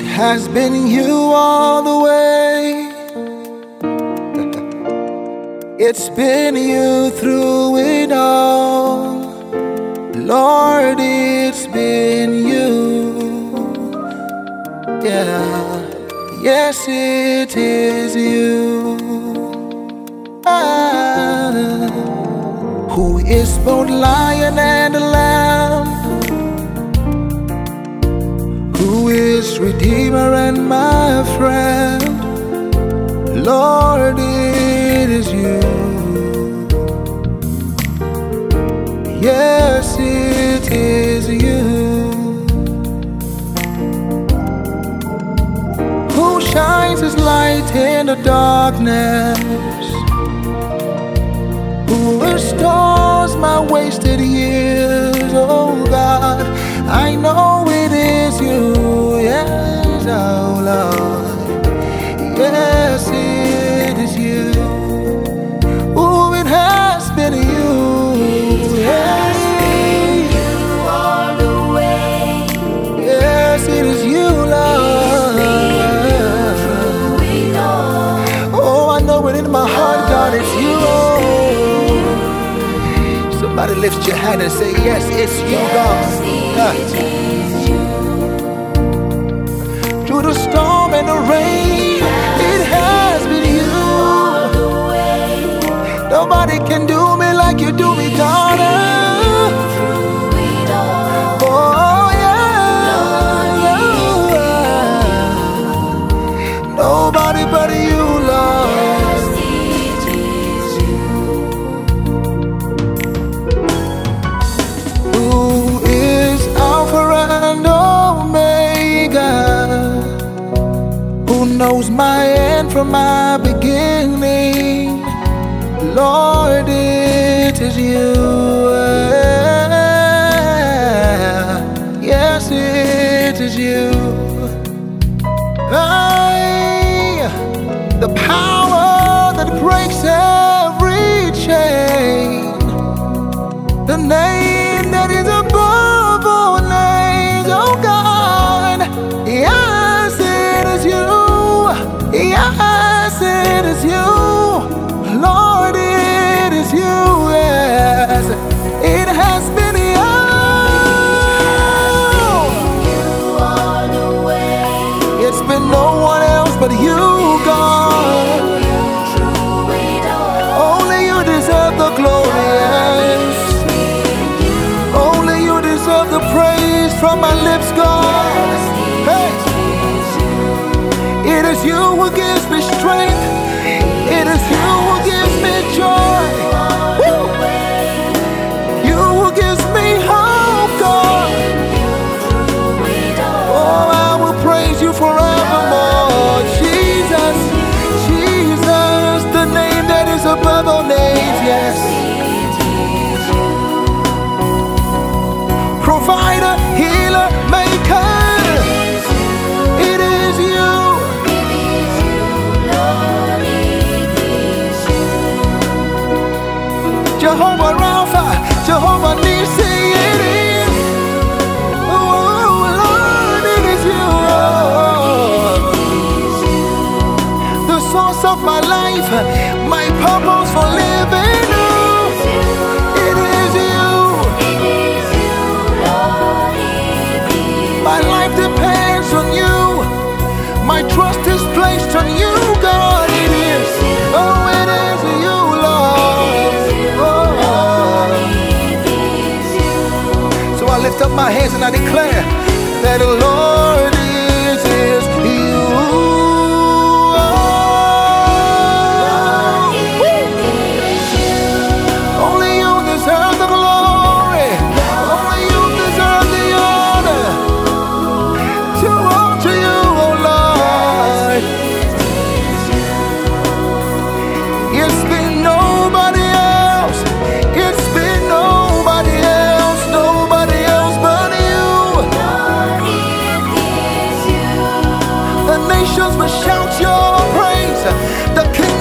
has been you all the way. It's been you through it all. Lord, it's been you. Yeah, yes, it is you. Ah, who is both lion and lamb? Who is redeemer and my friend? Lord, it is you. Yes, it is you. Who shines his light in the darkness? Somebody lift your hand and say, Yes, it's you, God. Ah. Through the storm and the rain, it has been you. Nobody can do me like you do me, my end from my beginning? Lord, it is you. Yes, it is you. I, the power from my lips, God. Hey. It is you who gives me strength. It is you who gives me joy. My purpose for living. It is you. My life depends on you. My trust is placed on you, God. It is. Oh, it is you, Lord. Oh. So I lift up my hands and I declare that the Lord nations will shout your praise. The king